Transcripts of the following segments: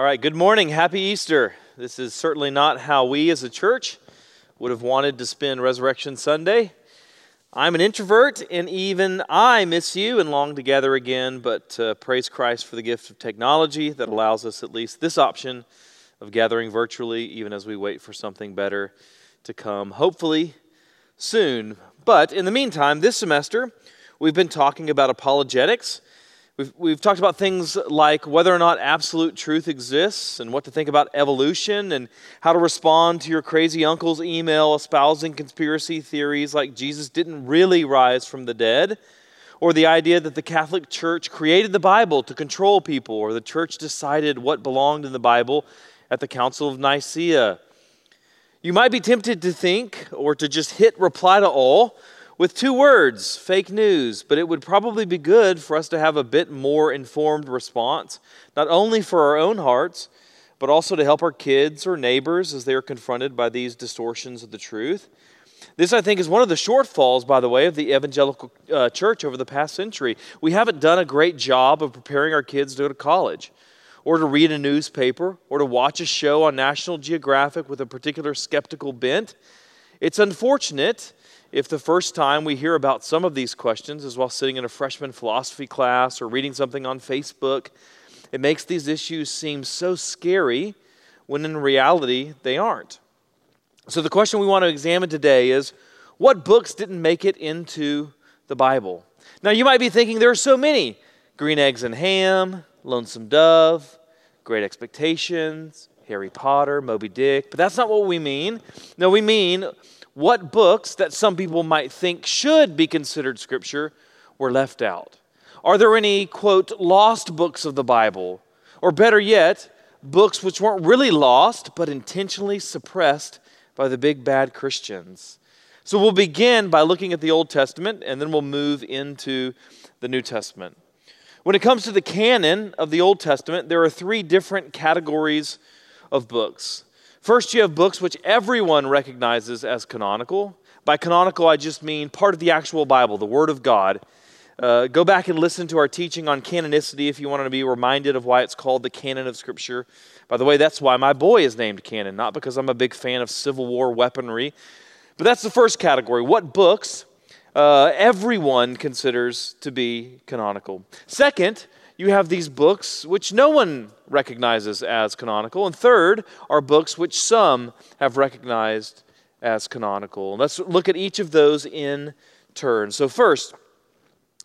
All right, good morning. Happy Easter. This is certainly not how we as a church would have wanted to spend Resurrection Sunday. I'm an introvert, and even I miss you and long to gather again, but uh, praise Christ for the gift of technology that allows us at least this option of gathering virtually, even as we wait for something better to come, hopefully soon. But in the meantime, this semester, we've been talking about apologetics. We've, we've talked about things like whether or not absolute truth exists and what to think about evolution and how to respond to your crazy uncle's email espousing conspiracy theories like Jesus didn't really rise from the dead, or the idea that the Catholic Church created the Bible to control people, or the church decided what belonged in the Bible at the Council of Nicaea. You might be tempted to think or to just hit reply to all with two words fake news, but it would probably be good for us to have a bit more informed response, not only for our own hearts, but also to help our kids or neighbors as they are confronted by these distortions of the truth. This, I think, is one of the shortfalls, by the way, of the evangelical uh, church over the past century. We haven't done a great job of preparing our kids to go to college, or to read a newspaper, or to watch a show on National Geographic with a particular skeptical bent. It's unfortunate if the first time we hear about some of these questions is while sitting in a freshman philosophy class or reading something on Facebook, it makes these issues seem so scary when in reality they aren't. So, the question we want to examine today is what books didn't make it into the Bible? Now, you might be thinking there are so many Green Eggs and Ham, Lonesome Dove, Great Expectations, Harry Potter, Moby Dick, but that's not what we mean. No, we mean what books that some people might think should be considered scripture were left out? Are there any, quote, lost books of the Bible? Or better yet, books which weren't really lost but intentionally suppressed by the big bad Christians? So we'll begin by looking at the Old Testament and then we'll move into the New Testament. When it comes to the canon of the Old Testament, there are three different categories of books. First, you have books which everyone recognizes as canonical. By canonical, I just mean part of the actual Bible, the Word of God. Uh, go back and listen to our teaching on canonicity if you want to be reminded of why it's called the canon of Scripture. By the way, that's why my boy is named Canon, not because I'm a big fan of Civil War weaponry. But that's the first category. What books uh, everyone considers to be canonical? Second, you have these books which no one recognizes as canonical. And third are books which some have recognized as canonical. Let's look at each of those in turn. So, first,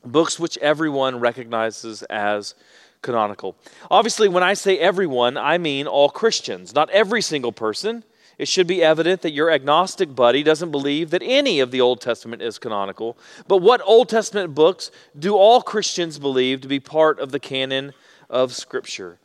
books which everyone recognizes as canonical. Obviously, when I say everyone, I mean all Christians, not every single person. It should be evident that your agnostic buddy doesn't believe that any of the Old Testament is canonical. But what Old Testament books do all Christians believe to be part of the canon of Scripture?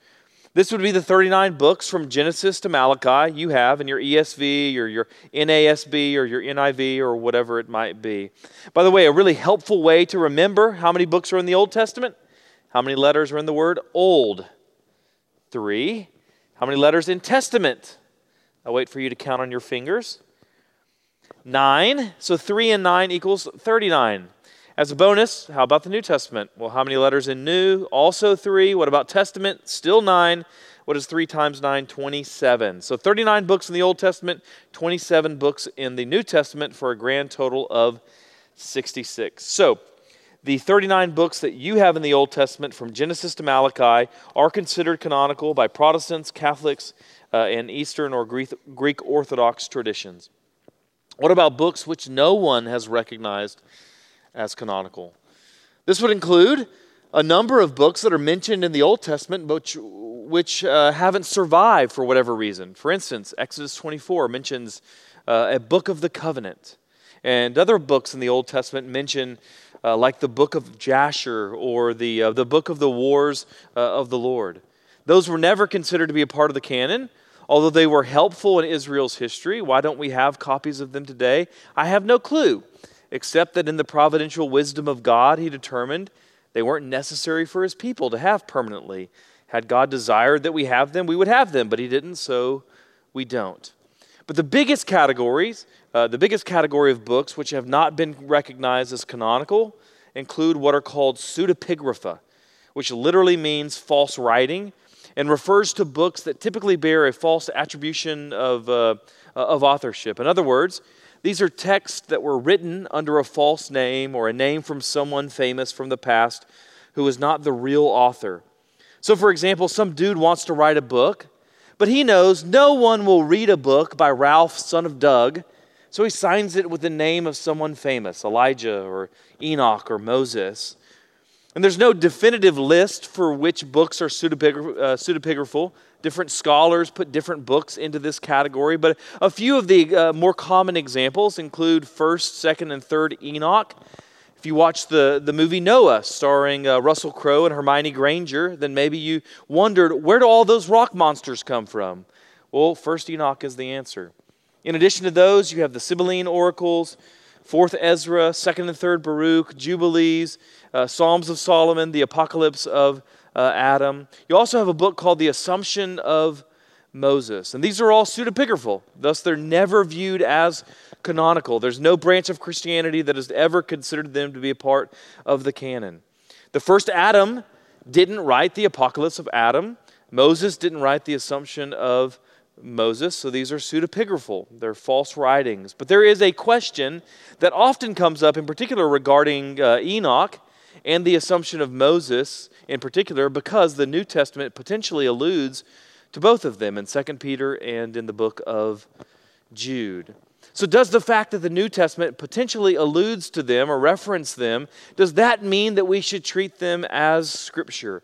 This would be the 39 books from Genesis to Malachi you have in your ESV or your NASB or your NIV or whatever it might be. By the way, a really helpful way to remember how many books are in the Old Testament, how many letters are in the word old? Three. How many letters in Testament? I'll wait for you to count on your fingers. Nine. So three and nine equals 39. As a bonus, how about the New Testament? Well, how many letters in New? Also three. What about Testament? Still nine. What is three times nine? 27. So 39 books in the Old Testament, 27 books in the New Testament for a grand total of 66. So the 39 books that you have in the Old Testament from Genesis to Malachi are considered canonical by Protestants, Catholics, uh, and Eastern or Greek, Orthodox traditions. What about books which no one has recognized as canonical? This would include a number of books that are mentioned in the Old Testament, but which uh, haven't survived for whatever reason. For instance, Exodus 24 mentions uh, a book of the covenant, and other books in the Old Testament mention, uh, like the book of Jasher or the, uh, the book of the wars uh, of the Lord. Those were never considered to be a part of the canon, although they were helpful in Israel's history. Why don't we have copies of them today? I have no clue, except that in the providential wisdom of God, He determined they weren't necessary for His people to have permanently. Had God desired that we have them, we would have them, but He didn't, so we don't. But the biggest categories, uh, the biggest category of books which have not been recognized as canonical, include what are called pseudepigrapha, which literally means false writing and refers to books that typically bear a false attribution of, uh, of authorship. In other words, these are texts that were written under a false name or a name from someone famous from the past who is not the real author. So, for example, some dude wants to write a book, but he knows no one will read a book by Ralph, son of Doug, so he signs it with the name of someone famous, Elijah or Enoch or Moses. And there's no definitive list for which books are uh, pseudepigraphal. Different scholars put different books into this category, but a few of the uh, more common examples include 1st, 2nd, and 3rd Enoch. If you watch the, the movie Noah, starring uh, Russell Crowe and Hermione Granger, then maybe you wondered where do all those rock monsters come from? Well, 1st Enoch is the answer. In addition to those, you have the Sibylline oracles, 4th Ezra, 2nd and 3rd Baruch, Jubilees, uh, Psalms of Solomon, the Apocalypse of uh, Adam. You also have a book called The Assumption of Moses. And these are all pseudepigraphal, thus, they're never viewed as canonical. There's no branch of Christianity that has ever considered them to be a part of the canon. The first Adam didn't write the Apocalypse of Adam, Moses didn't write the Assumption of Moses, so these are pseudepigraphal. They're false writings. But there is a question that often comes up, in particular regarding uh, Enoch and the assumption of Moses in particular, because the New Testament potentially alludes to both of them in 2 Peter and in the book of Jude. So, does the fact that the New Testament potentially alludes to them or reference them, does that mean that we should treat them as Scripture?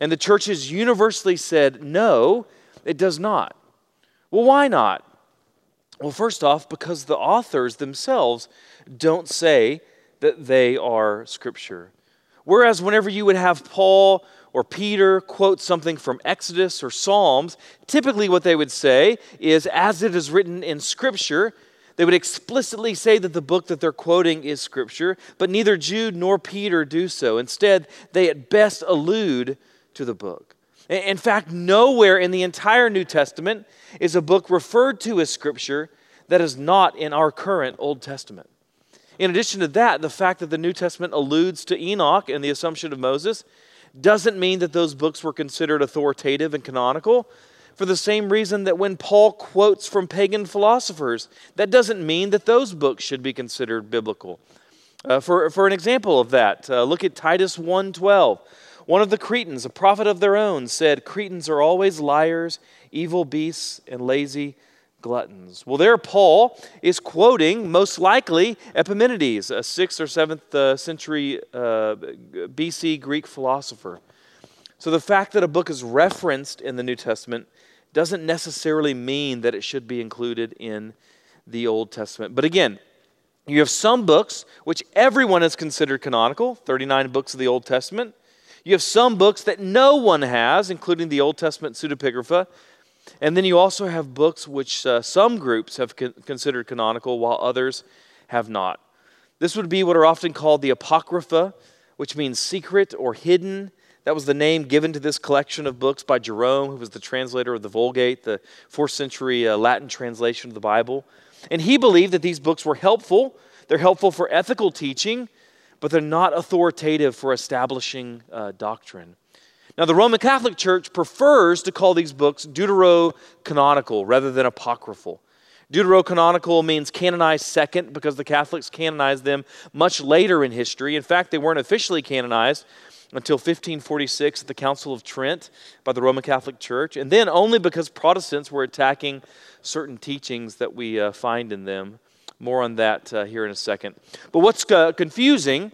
And the church has universally said, no, it does not. Well, why not? Well, first off, because the authors themselves don't say that they are Scripture. Whereas, whenever you would have Paul or Peter quote something from Exodus or Psalms, typically what they would say is, as it is written in Scripture, they would explicitly say that the book that they're quoting is Scripture, but neither Jude nor Peter do so. Instead, they at best allude to the book. In fact, nowhere in the entire New Testament is a book referred to as Scripture that is not in our current Old Testament. In addition to that, the fact that the New Testament alludes to Enoch and the Assumption of Moses doesn't mean that those books were considered authoritative and canonical. For the same reason that when Paul quotes from pagan philosophers, that doesn't mean that those books should be considered biblical. Uh, for, for an example of that, uh, look at Titus 1.12. One of the Cretans, a prophet of their own, said, Cretans are always liars, evil beasts, and lazy gluttons. Well, there Paul is quoting, most likely, Epimenides, a 6th or 7th uh, century uh, BC Greek philosopher. So the fact that a book is referenced in the New Testament doesn't necessarily mean that it should be included in the Old Testament. But again, you have some books which everyone has considered canonical, 39 books of the Old Testament. You have some books that no one has, including the Old Testament pseudepigrapha. And then you also have books which uh, some groups have con- considered canonical, while others have not. This would be what are often called the Apocrypha, which means secret or hidden. That was the name given to this collection of books by Jerome, who was the translator of the Vulgate, the fourth century uh, Latin translation of the Bible. And he believed that these books were helpful. They're helpful for ethical teaching, but they're not authoritative for establishing uh, doctrine. Now, the Roman Catholic Church prefers to call these books deuterocanonical rather than apocryphal. Deuterocanonical means canonized second because the Catholics canonized them much later in history. In fact, they weren't officially canonized until 1546 at the Council of Trent by the Roman Catholic Church, and then only because Protestants were attacking certain teachings that we uh, find in them. More on that uh, here in a second. But what's uh, confusing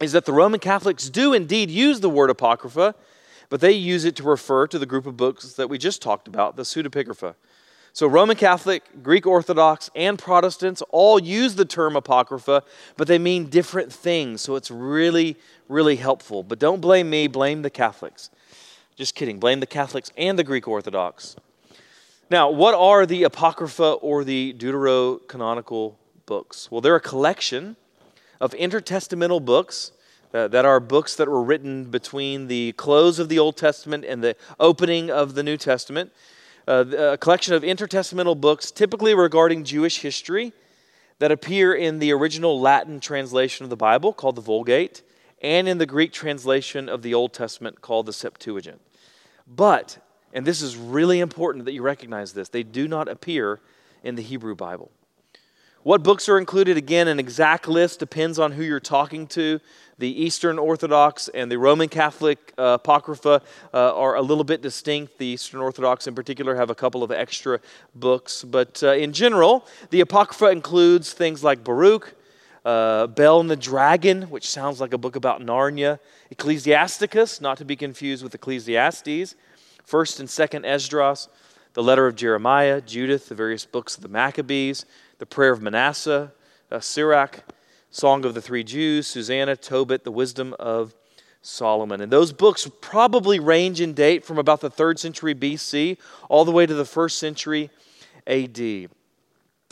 is that the Roman Catholics do indeed use the word Apocrypha, but they use it to refer to the group of books that we just talked about, the pseudepigrapha. So, Roman Catholic, Greek Orthodox, and Protestants all use the term Apocrypha, but they mean different things. So, it's really, really helpful. But don't blame me, blame the Catholics. Just kidding. Blame the Catholics and the Greek Orthodox. Now, what are the Apocrypha or the Deuterocanonical books? Well, they're a collection of intertestamental books uh, that are books that were written between the close of the Old Testament and the opening of the New Testament. Uh, a collection of intertestamental books, typically regarding Jewish history, that appear in the original Latin translation of the Bible called the Vulgate and in the Greek translation of the Old Testament called the Septuagint. But And this is really important that you recognize this. They do not appear in the Hebrew Bible. What books are included? Again, an exact list depends on who you're talking to. The Eastern Orthodox and the Roman Catholic uh, Apocrypha uh, are a little bit distinct. The Eastern Orthodox, in particular, have a couple of extra books. But uh, in general, the Apocrypha includes things like Baruch, uh, Bel and the Dragon, which sounds like a book about Narnia, Ecclesiasticus, not to be confused with Ecclesiastes, 1st and 2nd Esdras, the letter of Jeremiah, Judith, the various books of the Maccabees, the prayer of Manasseh, uh, Sirach, Song of the Three Jews, Susanna, Tobit, the wisdom of Solomon. And those books probably range in date from about the third century BC all the way to the first century AD.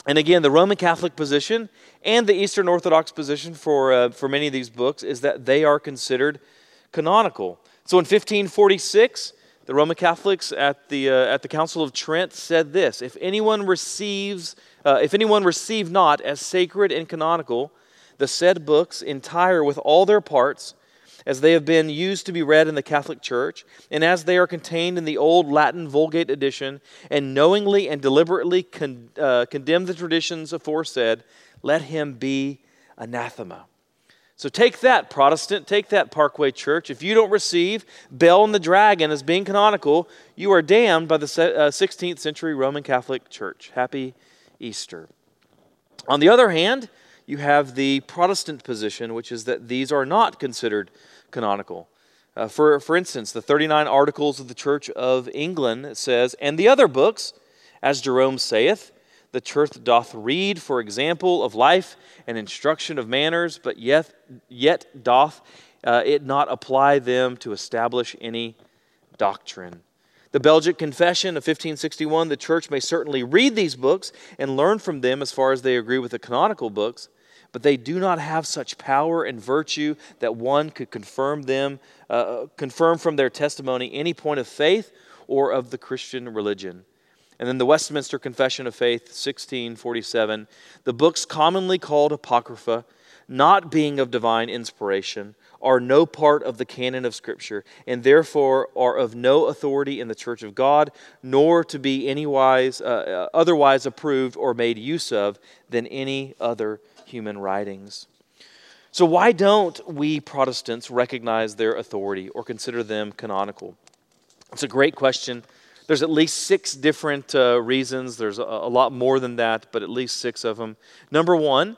And again, the Roman Catholic position and the Eastern Orthodox position for, uh, for many of these books is that they are considered canonical. So in 1546, the Roman Catholics at the, uh, at the Council of Trent said this If anyone receives uh, if anyone receive not as sacred and canonical the said books entire with all their parts, as they have been used to be read in the Catholic Church, and as they are contained in the old Latin Vulgate edition, and knowingly and deliberately con- uh, condemn the traditions aforesaid, let him be anathema. So take that, Protestant, take that, Parkway Church. If you don't receive Bel and the Dragon as being canonical, you are damned by the 16th uh, century Roman Catholic Church. Happy Easter. On the other hand, you have the Protestant position, which is that these are not considered canonical. Uh, for, for instance, the 39 Articles of the Church of England says, And the other books, as Jerome saith, the church doth read for example of life and instruction of manners, but yet, yet doth uh, it not apply them to establish any doctrine. The Belgic Confession of 1561 the church may certainly read these books and learn from them as far as they agree with the canonical books, but they do not have such power and virtue that one could confirm them, uh, confirm from their testimony any point of faith or of the Christian religion. And then the Westminster Confession of Faith, 1647, the books commonly called Apocrypha, not being of divine inspiration, are no part of the canon of Scripture, and therefore are of no authority in the church of God, nor to be anywise, uh, uh, otherwise approved or made use of than any other human writings. So, why don't we Protestants recognize their authority or consider them canonical? It's a great question. There's at least six different uh, reasons. There's a, a lot more than that, but at least six of them. Number one,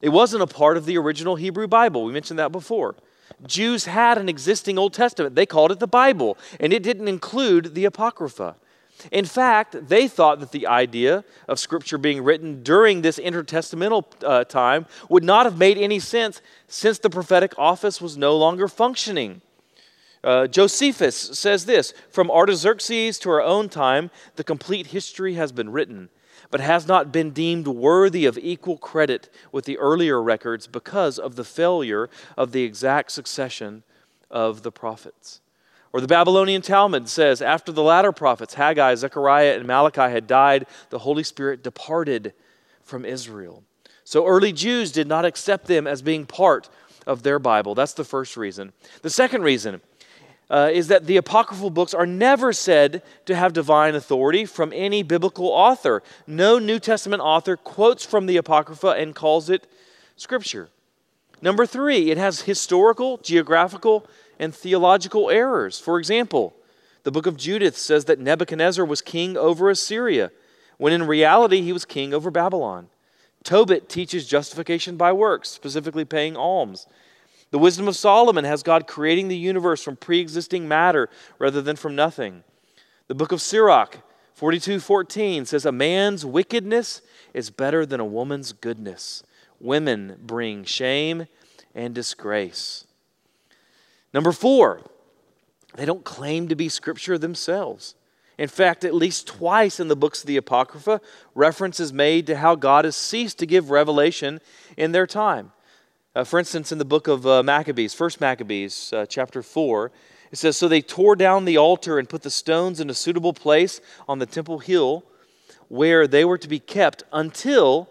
it wasn't a part of the original Hebrew Bible. We mentioned that before. Jews had an existing Old Testament. They called it the Bible, and it didn't include the Apocrypha. In fact, they thought that the idea of Scripture being written during this intertestamental uh, time would not have made any sense since the prophetic office was no longer functioning. Uh, Josephus says this From Artaxerxes to our own time, the complete history has been written but has not been deemed worthy of equal credit with the earlier records because of the failure of the exact succession of the prophets. Or the Babylonian Talmud says, after the latter prophets, Haggai, Zechariah, and Malachi had died, the Holy Spirit departed from Israel. So early Jews did not accept them as being part of their Bible. That's the first reason. The second reason uh, is that the apocryphal books are never said to have divine authority from any biblical author. No New Testament author quotes from the Apocrypha and calls it Scripture. Number three, it has historical, geographical, and theological errors. For example, the book of Judith says that Nebuchadnezzar was king over Assyria, when in reality he was king over Babylon. Tobit teaches justification by works, specifically paying alms. The wisdom of Solomon has God creating the universe from pre existing matter rather than from nothing. The book of Sirach, 42:14 says, A man's wickedness is better than a woman's goodness. Women bring shame and disgrace. Number four, they don't claim to be scripture themselves. In fact, at least twice in the books of the Apocrypha, reference is made to how God has ceased to give revelation in their time. Uh, for instance, in the book of uh, Maccabees, First Maccabees, uh, chapter 4, it says, So they tore down the altar and put the stones in a suitable place on the temple hill where they were to be kept until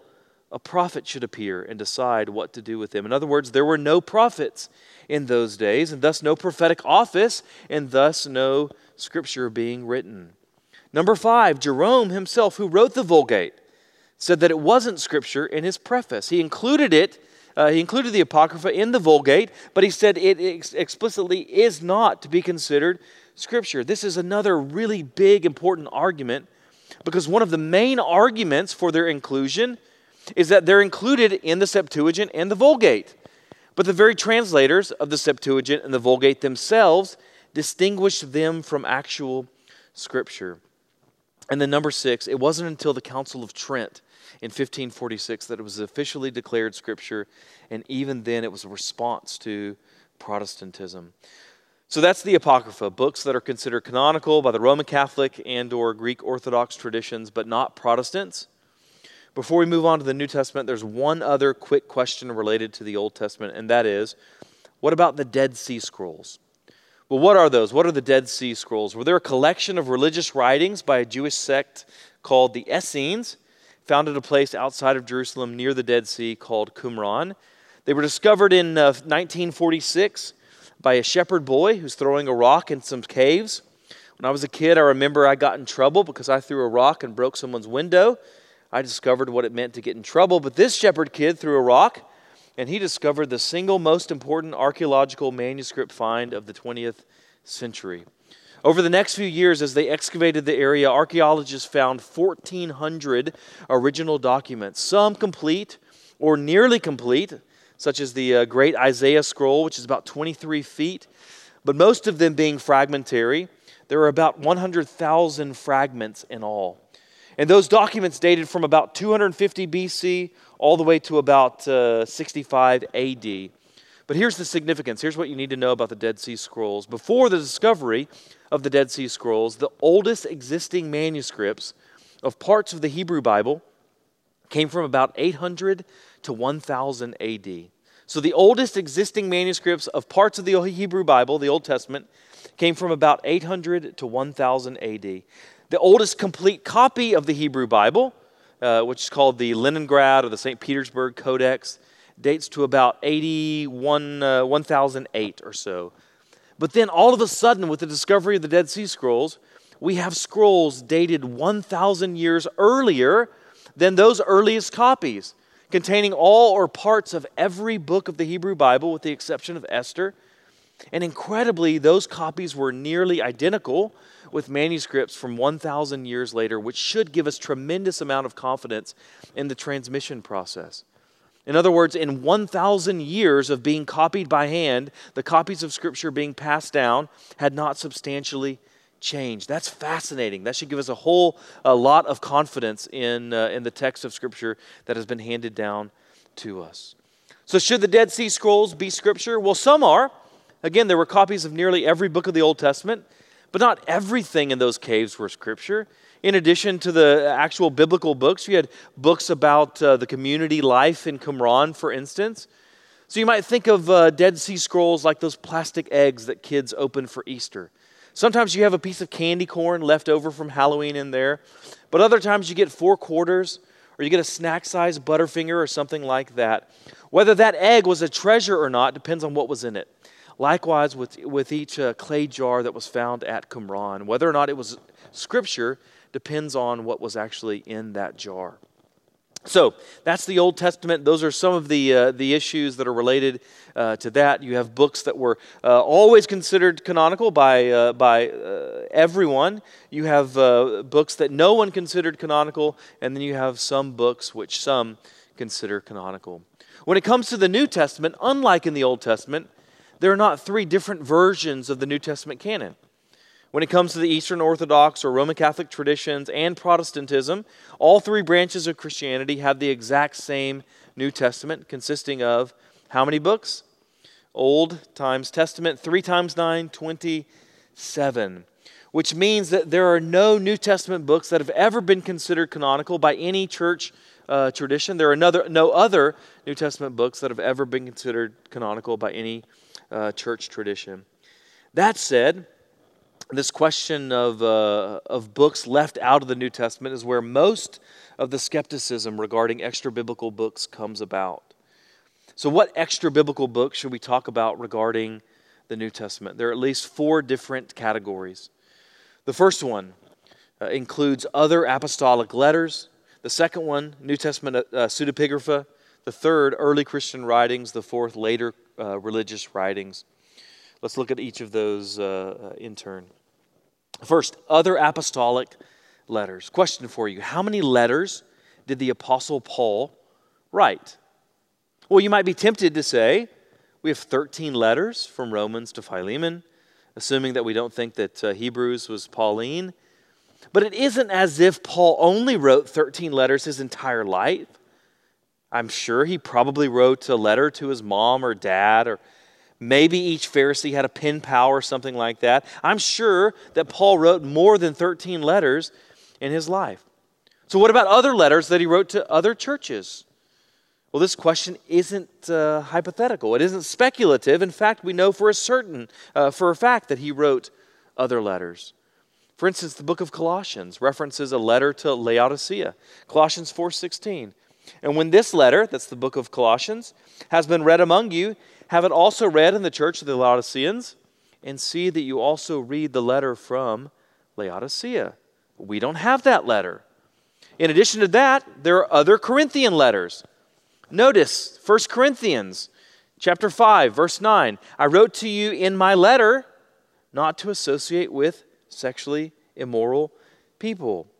a prophet should appear and decide what to do with them. In other words, there were no prophets in those days, and thus no prophetic office, and thus no scripture being written. Number five, Jerome himself, who wrote the Vulgate, said that it wasn't scripture in his preface. He included it, uh, he included the Apocrypha in the Vulgate, but he said it ex- explicitly is not to be considered scripture. This is another really big, important argument because one of the main arguments for their inclusion is that they're included in the Septuagint and the Vulgate. But the very translators of the Septuagint and the Vulgate themselves distinguished them from actual scripture. And then, number six, it wasn't until the Council of Trent in 1546 that it was officially declared Scripture, and even then it was a response to Protestantism. So that's the Apocrypha, books that are considered canonical by the Roman Catholic and or Greek Orthodox traditions, but not Protestants. Before we move on to the New Testament, there's one other quick question related to the Old Testament, and that is what about the Dead Sea Scrolls? Well, what are those? What are the Dead Sea Scrolls? Were well, they a collection of religious writings by a Jewish sect called the Essenes found at a place outside of Jerusalem near the Dead Sea called Qumran. They were discovered in uh, 1946 by a shepherd boy who's throwing a rock in some caves. When I was a kid, I remember I got in trouble because I threw a rock and broke someone's window. I discovered what it meant to get in trouble. But this shepherd kid threw a rock and he discovered the single most important archaeological manuscript find of the 20th century. Over the next few years, as they excavated the area, archaeologists found 1,400 original documents, some complete or nearly complete, such as the uh, Great Isaiah Scroll, which is about 23 feet, but most of them being fragmentary. There are about 100,000 fragments in all. And those documents dated from about 250 BC all the way to about uh, 65 AD. But here's the significance. Here's what you need to know about the Dead Sea Scrolls. Before the discovery of the Dead Sea Scrolls, the oldest existing manuscripts of parts of the Hebrew Bible came from about 800 to 1000 AD. So the oldest existing manuscripts of parts of the Hebrew Bible, the Old Testament, came from about 800 to 1000 AD. The oldest complete copy of the Hebrew Bible, uh, which is called the Leningrad or the St. Petersburg Codex, dates to about 81, uh, 1008 or so. But then all of a sudden, with the discovery of the Dead Sea Scrolls, we have scrolls dated 1,000 years earlier than those earliest copies, containing all or parts of every book of the Hebrew Bible, with the exception of Esther. And incredibly, those copies were nearly identical with manuscripts from 1,000 years later, which should give us tremendous amount of confidence in the transmission process. In other words, in 1,000 years of being copied by hand, the copies of Scripture being passed down had not substantially changed. That's fascinating. That should give us a whole a lot of confidence in, uh, in the text of Scripture that has been handed down to us. So, should the Dead Sea Scrolls be Scripture? Well, some are. Again, there were copies of nearly every book of the Old Testament, but not everything in those caves were Scripture. In addition to the actual biblical books, you had books about uh, the community life in Qumran, for instance. So you might think of uh, Dead Sea Scrolls like those plastic eggs that kids open for Easter. Sometimes you have a piece of candy corn left over from Halloween in there, but other times you get four quarters or you get a snack sized Butterfinger or something like that. Whether that egg was a treasure or not depends on what was in it. Likewise, with, with each uh, clay jar that was found at Qumran, whether or not it was scripture depends on what was actually in that jar. So that's the Old Testament. Those are some of the, uh, the issues that are related uh, to that. You have books that were uh, always considered canonical by, uh, by uh, everyone. You have uh, books that no one considered canonical, and then you have some books which some consider canonical. When it comes to the New Testament, unlike in the Old Testament, there are not three different versions of the New Testament canon. When it comes to the Eastern Orthodox or Roman Catholic traditions and Protestantism, all three branches of Christianity have the exact same New Testament, consisting of how many books? Old times Testament, 3 times 9, 27. Which means that there are no New Testament books that have ever been considered canonical by any church uh, tradition. There are another, no other New Testament books that have ever been considered canonical by any uh, church tradition. That said, this question of, uh, of books left out of the New Testament is where most of the skepticism regarding extra biblical books comes about. So, what extra biblical books should we talk about regarding the New Testament? There are at least four different categories. The first one uh, includes other apostolic letters. The second one, New Testament uh, pseudepigrapha. The third, early Christian writings. The fourth, later uh, religious writings. Let's look at each of those uh, uh, in turn. First, other apostolic letters. Question for you How many letters did the Apostle Paul write? Well, you might be tempted to say, we have 13 letters from Romans to Philemon, assuming that we don't think that uh, Hebrews was Pauline. But it isn't as if Paul only wrote 13 letters his entire life. I'm sure he probably wrote a letter to his mom or dad, or maybe each Pharisee had a pen pal or something like that. I'm sure that Paul wrote more than 13 letters in his life. So, what about other letters that he wrote to other churches? Well, this question isn't uh, hypothetical. It isn't speculative. In fact, we know for a certain, uh, for a fact, that he wrote other letters. For instance, the book of Colossians references a letter to Laodicea, Colossians 4:16. And when this letter, that's the book of Colossians, has been read among you, have it also read in the church of the Laodiceans, and see that you also read the letter from Laodicea. We don't have that letter. In addition to that, there are other Corinthian letters. Notice 1 Corinthians chapter 5 verse 9. I wrote to you in my letter not to associate with sexually immoral people.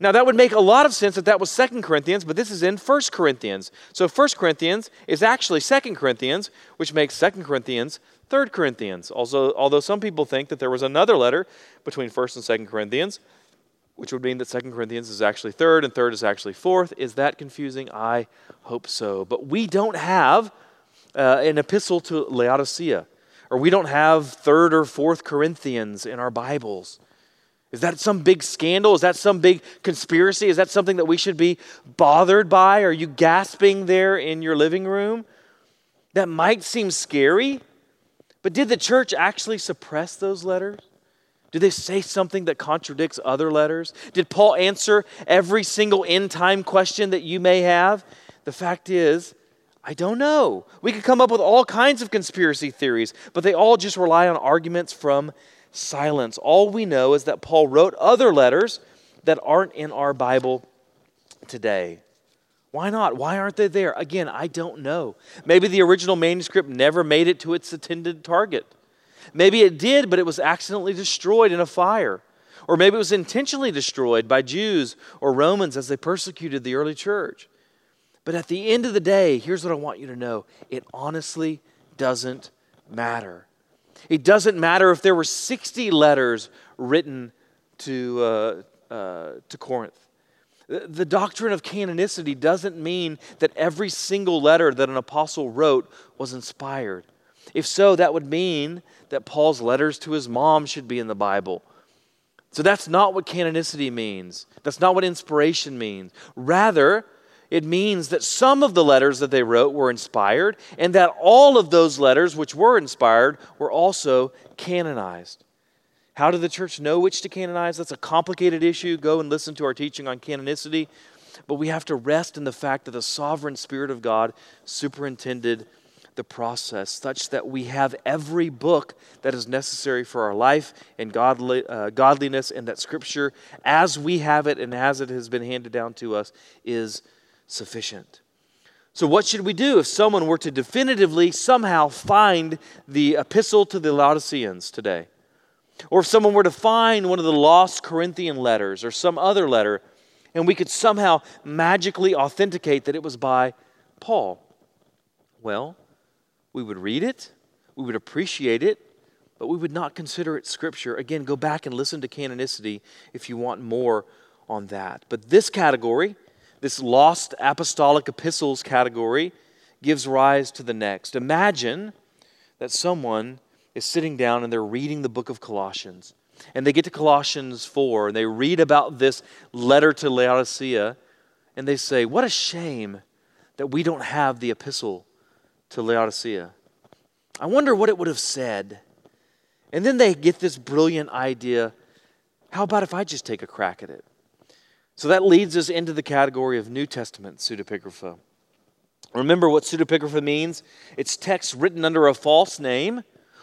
Now, that would make a lot of sense that that was Second Corinthians, but this is in First Corinthians. So, First Corinthians is actually Second Corinthians, which makes Second Corinthians Third Corinthians. Also, although some people think that there was another letter between First and Second Corinthians, which would mean that Second Corinthians is actually third and third is actually fourth. Is that confusing? I hope so. But we don't have uh, an epistle to Laodicea or we don't have third or fourth Corinthians in our Bibles. Is that some big scandal? Is that some big conspiracy? Is that something that we should be bothered by? Are you gasping there in your living room? That might seem scary, but did the church actually suppress those letters? Did they say something that contradicts other letters? Did Paul answer every single end time question that you may have? The fact is, I don't know. We could come up with all kinds of conspiracy theories, but they all just rely on arguments from silence. All we know is that Paul wrote other letters that aren't in our Bible today. Why not? Why aren't they there? Again, I don't know. Maybe the original manuscript never made it to its intended target. Maybe it did, but it was accidentally destroyed in a fire. Or maybe it was intentionally destroyed by Jews or Romans as they persecuted the early church. But at the end of the day, here's what I want you to know it honestly doesn't matter. It doesn't matter if there were 60 letters written to, uh, uh, to Corinth. The doctrine of canonicity doesn't mean that every single letter that an apostle wrote was inspired. If so, that would mean that Paul's letters to his mom should be in the Bible. So that's not what canonicity means. That's not what inspiration means. Rather, it means that some of the letters that they wrote were inspired, and that all of those letters which were inspired were also canonized. How did the church know which to canonize? That's a complicated issue. Go and listen to our teaching on canonicity. But we have to rest in the fact that the sovereign Spirit of God superintended the process such that we have every book that is necessary for our life and godly, uh, godliness, and that Scripture, as we have it and as it has been handed down to us, is sufficient. So, what should we do if someone were to definitively somehow find the epistle to the Laodiceans today? Or if someone were to find one of the lost Corinthian letters or some other letter, and we could somehow magically authenticate that it was by Paul? Well, we would read it, we would appreciate it, but we would not consider it scripture. Again, go back and listen to canonicity if you want more on that. But this category, this lost apostolic epistles category gives rise to the next. Imagine that someone is sitting down and they're reading the book of Colossians. And they get to Colossians 4 and they read about this letter to Laodicea and they say, What a shame that we don't have the epistle to Laodicea. I wonder what it would have said. And then they get this brilliant idea how about if I just take a crack at it? So that leads us into the category of New Testament pseudepigrapha. Remember what pseudepigrapha means? It's text written under a false name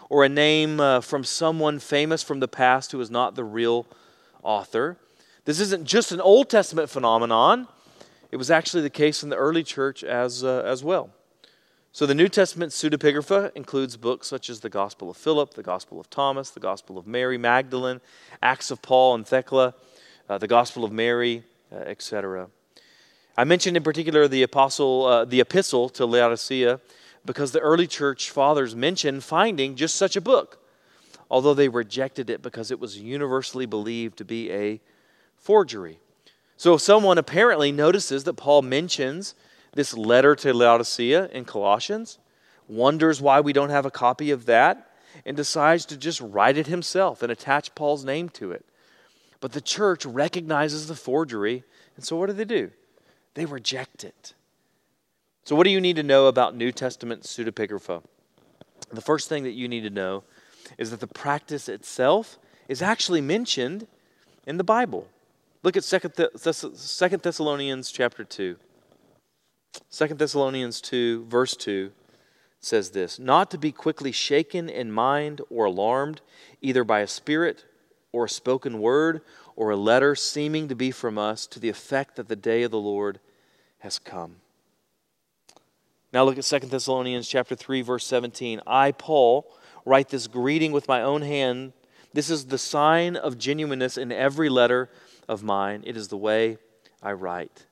or a name uh, from someone famous from the past who is not the real author. This isn't just an Old Testament phenomenon, it was actually the case in the early church as, uh, as well. So the New Testament pseudepigrapha includes books such as the Gospel of Philip, the Gospel of Thomas, the Gospel of Mary Magdalene, Acts of Paul and Thecla, uh, the Gospel of Mary, uh, etc. I mentioned in particular the apostle, uh, the epistle to Laodicea, because the early church fathers mentioned finding just such a book, although they rejected it because it was universally believed to be a forgery. So someone apparently notices that Paul mentions this letter to Laodicea in Colossians, wonders why we don't have a copy of that, and decides to just write it himself and attach Paul's name to it. But the church recognizes the forgery, and so what do they do? They reject it. So, what do you need to know about New Testament pseudepigrapha? The first thing that you need to know is that the practice itself is actually mentioned in the Bible. Look at 2 Thessalonians chapter 2. 2 Thessalonians 2, verse 2 says this Not to be quickly shaken in mind or alarmed, either by a spirit or a spoken word or a letter seeming to be from us, to the effect that the day of the Lord has come. Now look at 2 Thessalonians chapter 3 verse 17. I Paul write this greeting with my own hand. This is the sign of genuineness in every letter of mine. It is the way I write.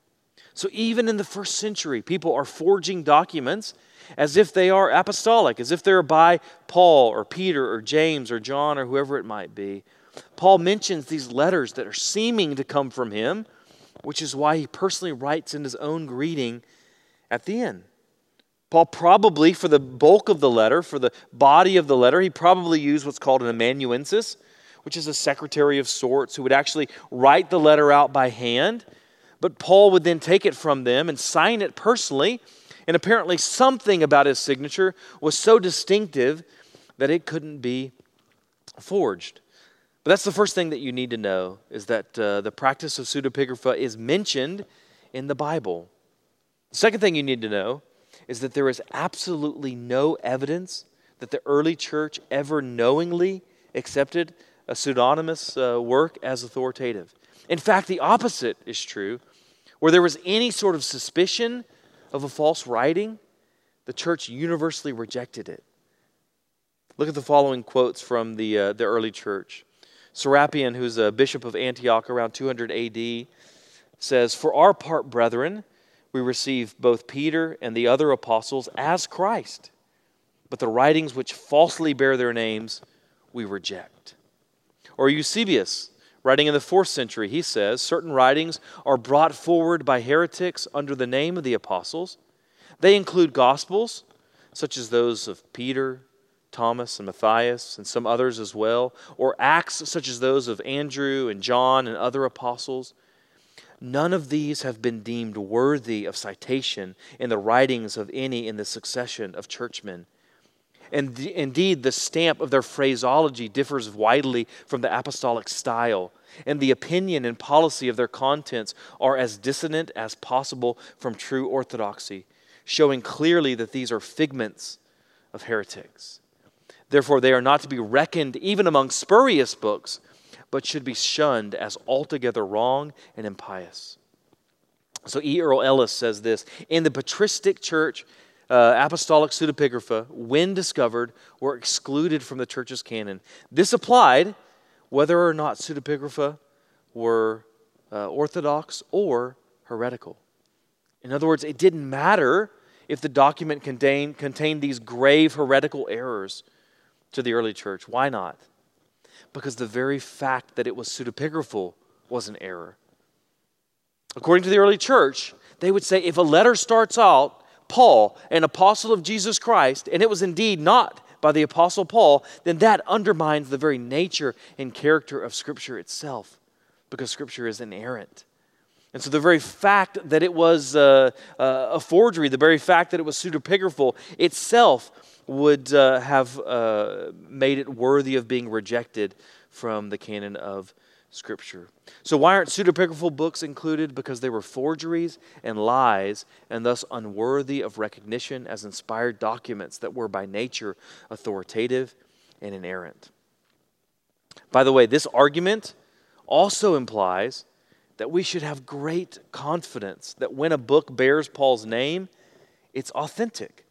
So, even in the first century, people are forging documents as if they are apostolic, as if they're by Paul or Peter or James or John or whoever it might be. Paul mentions these letters that are seeming to come from him, which is why he personally writes in his own greeting at the end. Paul probably, for the bulk of the letter, for the body of the letter, he probably used what's called an amanuensis, which is a secretary of sorts who would actually write the letter out by hand but Paul would then take it from them and sign it personally. And apparently, something about his signature was so distinctive that it couldn't be forged. That's the first thing that you need to know is that uh, the practice of pseudepigrapha is mentioned in the Bible. The second thing you need to know is that there is absolutely no evidence that the early church ever knowingly accepted a pseudonymous uh, work as authoritative. In fact, the opposite is true where there was any sort of suspicion of a false writing, the church universally rejected it. Look at the following quotes from the, uh, the early church. Serapion, who's a bishop of Antioch around 200 AD, says, For our part, brethren, we receive both Peter and the other apostles as Christ, but the writings which falsely bear their names we reject. Or Eusebius, Writing in the fourth century, he says certain writings are brought forward by heretics under the name of the apostles. They include gospels, such as those of Peter, Thomas, and Matthias, and some others as well, or acts such as those of Andrew and John and other apostles. None of these have been deemed worthy of citation in the writings of any in the succession of churchmen and indeed, the stamp of their phraseology differs widely from the apostolic style, and the opinion and policy of their contents are as dissonant as possible from true orthodoxy, showing clearly that these are figments of heretics. Therefore, they are not to be reckoned even among spurious books, but should be shunned as altogether wrong and impious. So, E. Earl Ellis says this In the patristic church, uh, apostolic pseudepigrapha, when discovered, were excluded from the church's canon. This applied whether or not pseudepigrapha were uh, orthodox or heretical. In other words, it didn't matter if the document contained, contained these grave heretical errors to the early church. Why not? Because the very fact that it was pseudepigraphal was an error. According to the early church, they would say if a letter starts out Paul, an apostle of Jesus Christ, and it was indeed not by the apostle Paul, then that undermines the very nature and character of Scripture itself, because Scripture is inerrant. And so the very fact that it was uh, uh, a forgery, the very fact that it was pseudepigraphal itself would uh, have uh, made it worthy of being rejected from the canon of Scripture. So, why aren't pseudepigraphal books included? Because they were forgeries and lies, and thus unworthy of recognition as inspired documents that were by nature authoritative and inerrant. By the way, this argument also implies that we should have great confidence that when a book bears Paul's name, it's authentic.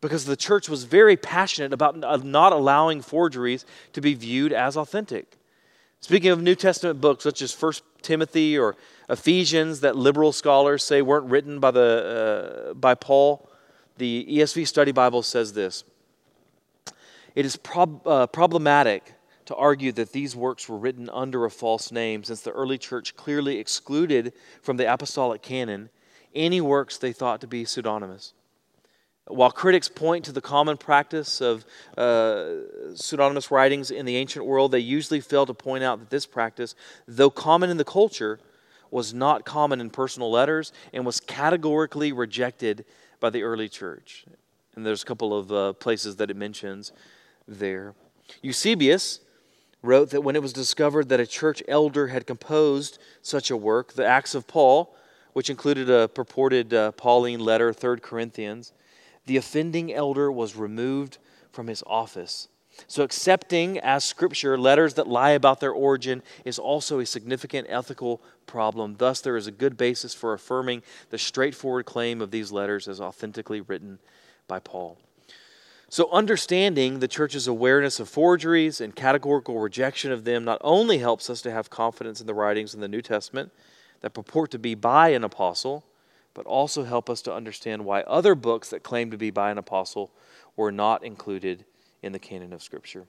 Because the church was very passionate about not allowing forgeries to be viewed as authentic. Speaking of New Testament books such as 1 Timothy or Ephesians that liberal scholars say weren't written by, the, uh, by Paul, the ESV Study Bible says this It is prob- uh, problematic to argue that these works were written under a false name since the early church clearly excluded from the apostolic canon any works they thought to be pseudonymous. While critics point to the common practice of uh, pseudonymous writings in the ancient world, they usually fail to point out that this practice, though common in the culture, was not common in personal letters and was categorically rejected by the early church. And there's a couple of uh, places that it mentions there. Eusebius wrote that when it was discovered that a church elder had composed such a work, the Acts of Paul, which included a purported uh, Pauline letter, 3 Corinthians, the offending elder was removed from his office. So, accepting as scripture letters that lie about their origin is also a significant ethical problem. Thus, there is a good basis for affirming the straightforward claim of these letters as authentically written by Paul. So, understanding the church's awareness of forgeries and categorical rejection of them not only helps us to have confidence in the writings in the New Testament that purport to be by an apostle, but also help us to understand why other books that claim to be by an apostle were not included in the canon of Scripture.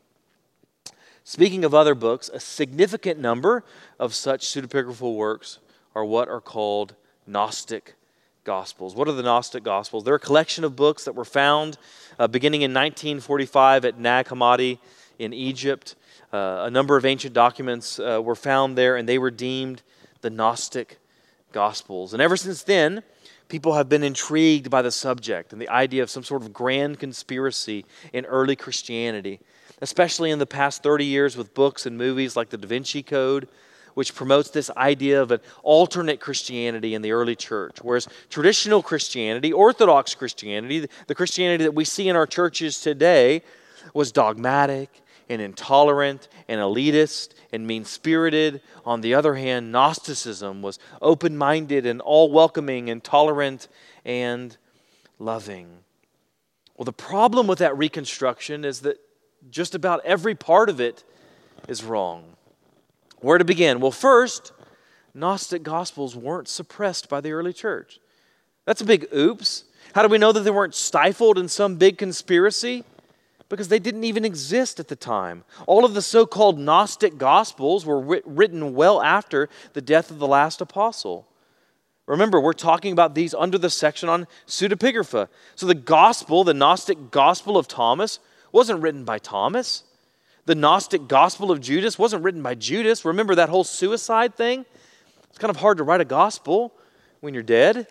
Speaking of other books, a significant number of such pseudepigraphal works are what are called Gnostic Gospels. What are the Gnostic Gospels? They're a collection of books that were found uh, beginning in 1945 at Nag Hammadi in Egypt. Uh, a number of ancient documents uh, were found there, and they were deemed the Gnostic Gospels. And ever since then, people have been intrigued by the subject and the idea of some sort of grand conspiracy in early Christianity, especially in the past 30 years with books and movies like The Da Vinci Code, which promotes this idea of an alternate Christianity in the early church. Whereas traditional Christianity, Orthodox Christianity, the Christianity that we see in our churches today, was dogmatic and intolerant and elitist and mean spirited. On the other hand, Gnosticism was open minded and all welcoming and tolerant and loving. Well, the problem with that reconstruction is that just about every part of it is wrong. Where to begin? Well, first, Gnostic Gospels weren't suppressed by the early church. That's a big oops. How do we know that they weren't stifled in some big conspiracy? Because they didn't even exist at the time. All of the so called Gnostic Gospels were written well after the death of the last apostle. Remember, we're talking about these under the section on pseudepigrapha. So the gospel, the Gnostic Gospel of Thomas, wasn't written by Thomas. The Gnostic Gospel of Judas wasn't written by Judas. Remember that whole suicide thing? It's kind of hard to write a gospel when you're dead.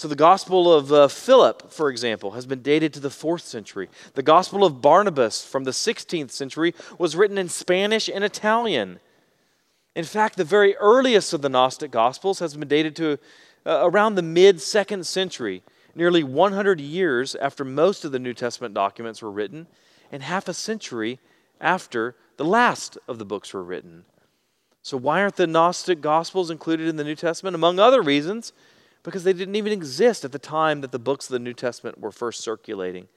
So, the Gospel of uh, Philip, for example, has been dated to the fourth century. The Gospel of Barnabas from the 16th century was written in Spanish and Italian. In fact, the very earliest of the Gnostic Gospels has been dated to uh, around the mid second century, nearly 100 years after most of the New Testament documents were written, and half a century after the last of the books were written. So, why aren't the Gnostic Gospels included in the New Testament? Among other reasons, because they didn't even exist at the time that the books of the New Testament were first circulating.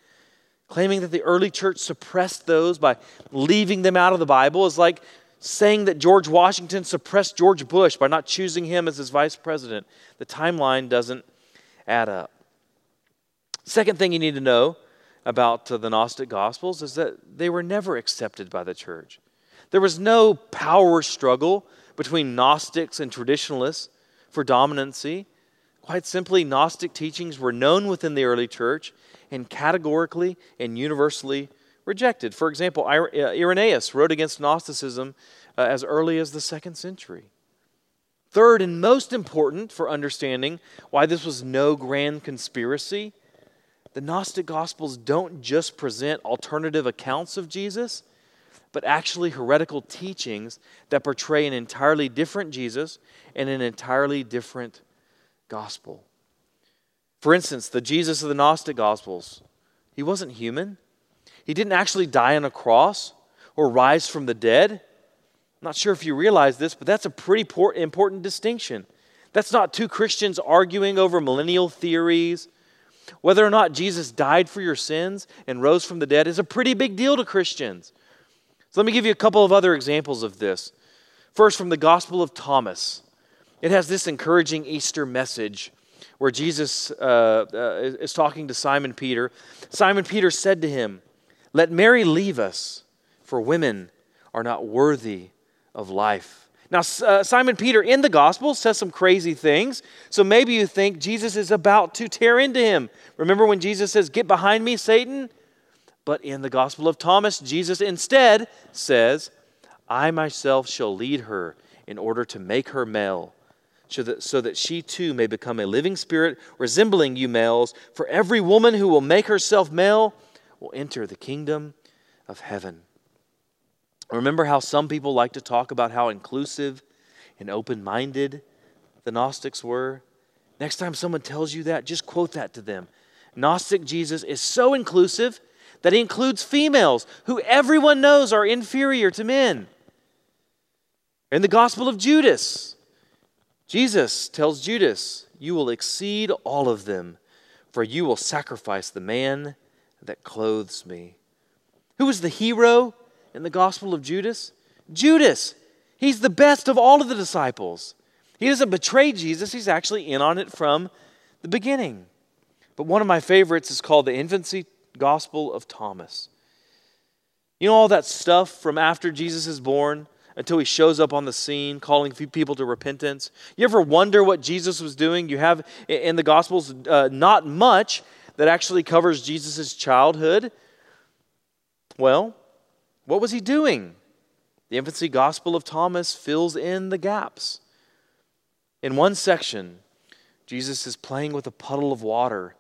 Claiming that the early church suppressed those by leaving them out of the Bible is like saying that George Washington suppressed George Bush by not choosing him as his vice president. The timeline doesn't add up. Second thing you need to know about uh, the Gnostic Gospels is that they were never accepted by the church. There was no power struggle between Gnostics and traditionalists for dominancy. Quite simply, Gnostic teachings were known within the early church and categorically and universally rejected. For example, uh, Irenaeus wrote against Gnosticism uh, as early as the second century. Third, and most important for understanding why this was no grand conspiracy, the Gnostic Gospels don't just present alternative accounts of Jesus, but actually heretical teachings that portray an entirely different Jesus and an entirely different gospel. For instance, the Jesus of the Gnostic Gospels, he wasn't human. He didn't actually die on a cross or rise from the dead. I'm not sure if you realize this, but that's a pretty important distinction. That's not two Christians arguing over millennial theories whether or not Jesus died for your sins and rose from the dead is a pretty big deal to Christians. So let me give you a couple of other examples of this. First, from the Gospel of Thomas. It has this encouraging Easter message where Jesus uh, uh, is talking to Simon Peter. Simon Peter said to him, Let Mary leave us, for women are not worthy of life. Now, uh, Simon Peter in the gospel says some crazy things. So maybe you think Jesus is about to tear into him. Remember when Jesus says, Get behind me, Satan? But in the gospel of Thomas, Jesus instead says, I myself shall lead her in order to make her male, so that, so that she too may become a living spirit resembling you males. For every woman who will make herself male will enter the kingdom of heaven. Remember how some people like to talk about how inclusive and open minded the Gnostics were? Next time someone tells you that, just quote that to them. Gnostic Jesus is so inclusive that he includes females who everyone knows are inferior to men. In the Gospel of Judas, Jesus tells Judas, You will exceed all of them, for you will sacrifice the man that clothes me. Who is the hero in the Gospel of Judas? Judas. He's the best of all of the disciples. He doesn't betray Jesus, he's actually in on it from the beginning. But one of my favorites is called the Infancy Gospel of Thomas. You know all that stuff from after Jesus is born until he shows up on the scene calling people to repentance? You ever wonder what Jesus was doing? You have in the Gospels uh, not much that actually covers Jesus' childhood. Well, what was he doing? The infancy gospel of Thomas fills in the gaps. In one section, Jesus is playing with a puddle of water,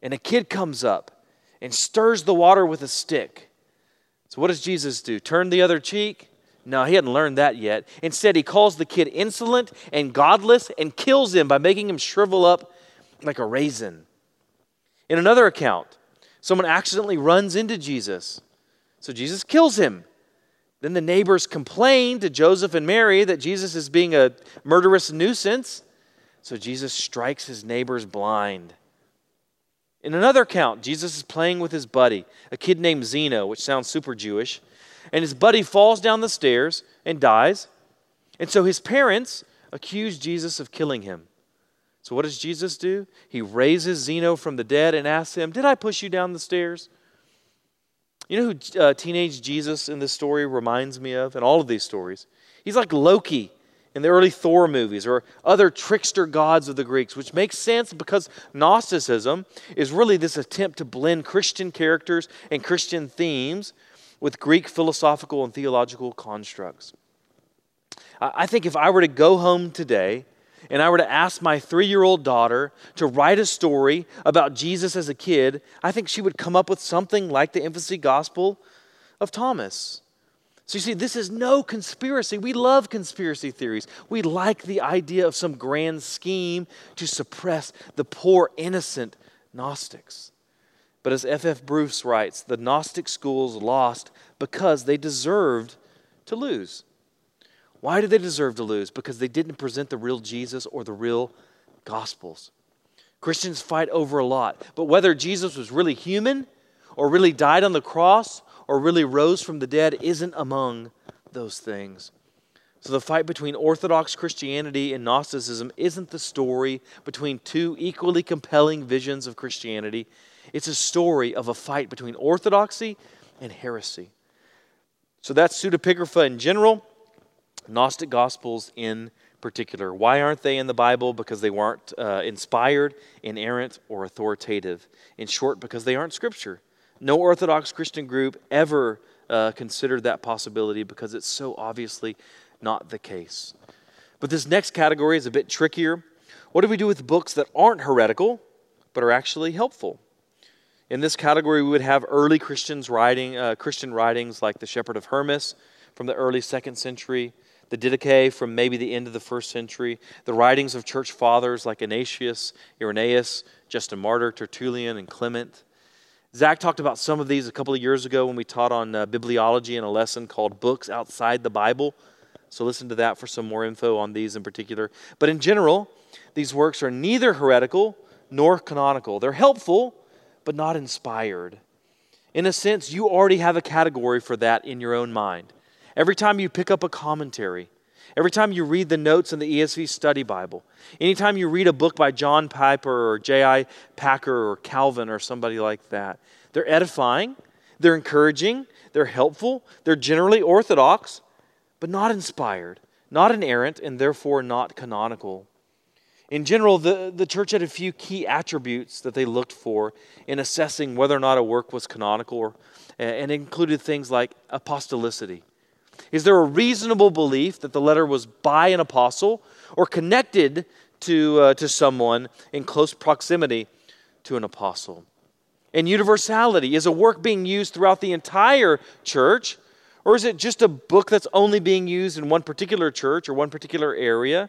and a kid comes up and stirs the water with a stick. So, what does Jesus do? Turn the other cheek? No, he hadn't learned that yet. Instead, he calls the kid insolent and godless and kills him by making him shrivel up like a raisin. In another account, someone accidentally runs into Jesus so Jesus kills him. Then the neighbors complain to Joseph and Mary that Jesus is being a murderous nuisance. So Jesus strikes his neighbors blind. In another account, Jesus is playing with his buddy, a kid named Zeno, which sounds super Jewish. And his buddy falls down the stairs and dies. And so his parents accuse Jesus of killing him. So what does Jesus do? He raises Zeno from the dead and asks him, Did I push you down the stairs? You know who uh, teenage Jesus in this story reminds me of, in all of these stories? He's like Loki in the early Thor movies or other trickster gods of the Greeks, which makes sense because Gnosticism is really this attempt to blend Christian characters and Christian themes with Greek philosophical and theological constructs. I think if I were to go home today and I were to ask my three year old daughter to write a story about Jesus as a kid, I think she would come up with something like the infancy gospel of Thomas. So you see, this is no conspiracy. We love conspiracy theories. We like the idea of some grand scheme to suppress the poor, innocent Gnostics. But as F.F. F. Bruce writes, the Gnostic schools lost because they deserved to lose. Why did they deserve to lose? Because they didn't present the real Jesus or the real Gospels. Christians fight over a lot, but whether Jesus was really human or really died on the cross or really rose from the dead isn't among those things. So the fight between Orthodox Christianity and Gnosticism isn't the story between two equally compelling visions of Christianity. It's a story of a fight between orthodoxy and heresy. So that's pseudepigrapha in general. Gnostic Gospels in particular. Why aren't they in the Bible? Because they weren't uh, inspired, inerrant, or authoritative. In short, because they aren't Scripture. No Orthodox Christian group ever uh, considered that possibility because it's so obviously not the case. But this next category is a bit trickier. What do we do with books that aren't heretical but are actually helpful? In this category, we would have early Christians writing, uh, Christian writings like the Shepherd of Hermas from the early second century, the Didache from maybe the end of the first century, the writings of church fathers like Ignatius, Irenaeus, Justin Martyr, Tertullian, and Clement. Zach talked about some of these a couple of years ago when we taught on uh, bibliology in a lesson called Books Outside the Bible. So listen to that for some more info on these in particular. But in general, these works are neither heretical nor canonical. They're helpful, but not inspired. In a sense, you already have a category for that in your own mind. Every time you pick up a commentary, every time you read the notes in the ESV Study Bible, anytime you read a book by John Piper or J.I. Packer or Calvin or somebody like that, they're edifying, they're encouraging, they're helpful, they're generally orthodox, but not inspired, not inerrant, and therefore not canonical. In general, the, the church had a few key attributes that they looked for in assessing whether or not a work was canonical, or, and included things like apostolicity. Is there a reasonable belief that the letter was by an apostle or connected to, uh, to someone in close proximity to an apostle? And universality is a work being used throughout the entire church, or is it just a book that's only being used in one particular church or one particular area?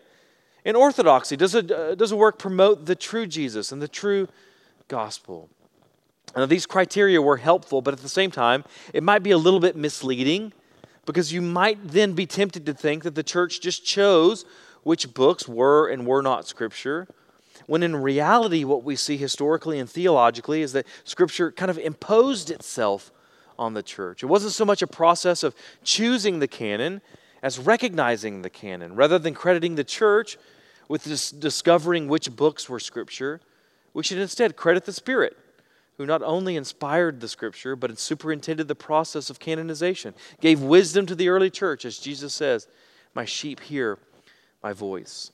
In orthodoxy, does a, uh, does a work promote the true Jesus and the true gospel? Now, these criteria were helpful, but at the same time, it might be a little bit misleading because you might then be tempted to think that the church just chose which books were and were not Scripture, when in reality, what we see historically and theologically is that Scripture kind of imposed itself on the church. It wasn't so much a process of choosing the canon as recognizing the canon. Rather than crediting the church with dis- discovering which books were Scripture, we should instead credit the Spirit, who not only inspired the Scripture, but superintended the process of canonization, gave wisdom to the early church, as Jesus says, My sheep hear my voice.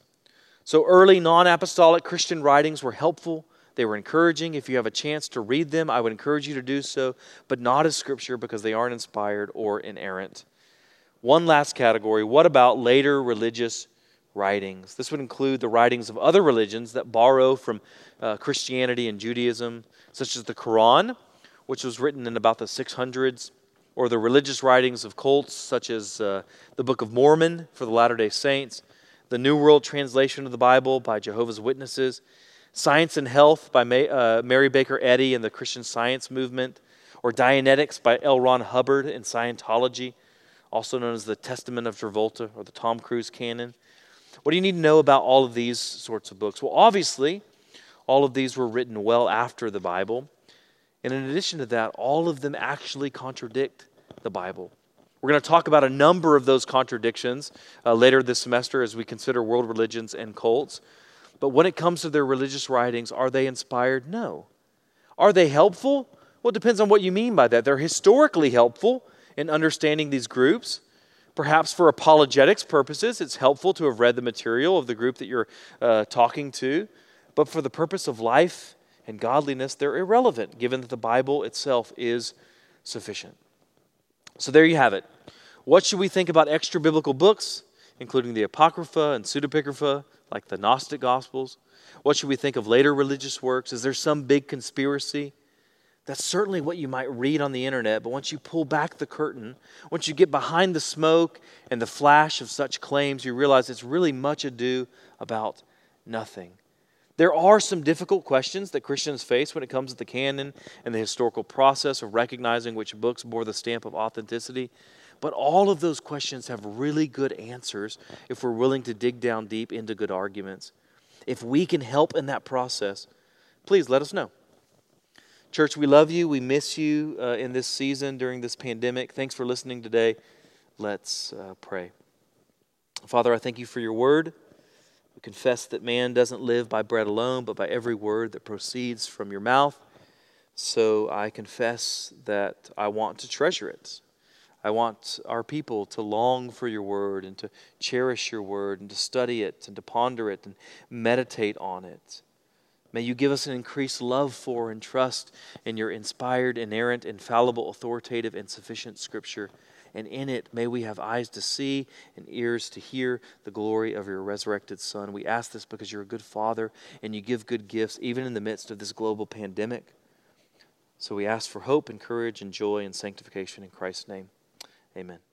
So early non apostolic Christian writings were helpful. They were encouraging. If you have a chance to read them, I would encourage you to do so, but not as Scripture because they aren't inspired or inerrant. One last category what about later religious writings? This would include the writings of other religions that borrow from uh, Christianity and Judaism, such as the Quran, which was written in about the 600s, or the religious writings of cults, such as uh, the Book of Mormon for the Latter day Saints, the New World Translation of the Bible by Jehovah's Witnesses, Science and Health by May, uh, Mary Baker Eddy and the Christian Science Movement, or Dianetics by L. Ron Hubbard in Scientology also known as the Testament of Travolta or the Tom Cruise canon. What do you need to know about all of these sorts of books? Well, obviously, all of these were written well after the Bible. And in addition to that, all of them actually contradict the Bible. We're going to talk about a number of those contradictions uh, later this semester as we consider world religions and cults. But when it comes to their religious writings, are they inspired? No. Are they helpful? Well, it depends on what you mean by that. They're historically helpful in understanding these groups. Perhaps for apologetics purposes, it's helpful to have read the material of the group that you're uh, talking to. But for the purpose of life and godliness, they're irrelevant, given that the Bible itself is sufficient. So there you have it. What should we think about extra biblical books, including the Apocrypha and Pseudepigrapha, like the Gnostic Gospels? What should we think of later religious works? Is there some big conspiracy? That's certainly what you might read on the internet, but once you pull back the curtain, once you get behind the smoke and the flash of such claims, you realize it's really much ado about nothing. There are some difficult questions that Christians face when it comes to the canon and the historical process of recognizing which books bore the stamp of authenticity. But all of those questions have really good answers if we're willing to dig down deep into good arguments. If we can help in that process, please let us know. Church, we love you. We miss you uh, in this season during this pandemic. Thanks for listening today. Let's uh, pray. Father, I thank you for your word. We confess that man doesn't live by bread alone, but by every word that proceeds from your mouth. So I confess that I want to treasure it. I want our people to long for your word and to cherish your word and to study it and to ponder it and meditate on it. May you give us an increased love for and trust in your inspired, inerrant, infallible, authoritative, and sufficient Scripture. And in it, may we have eyes to see and ears to hear the glory of your resurrected Son. We ask this because you're a good Father and you give good gifts, even in the midst of this global pandemic. So we ask for hope and courage and joy and sanctification in Christ's name. Amen.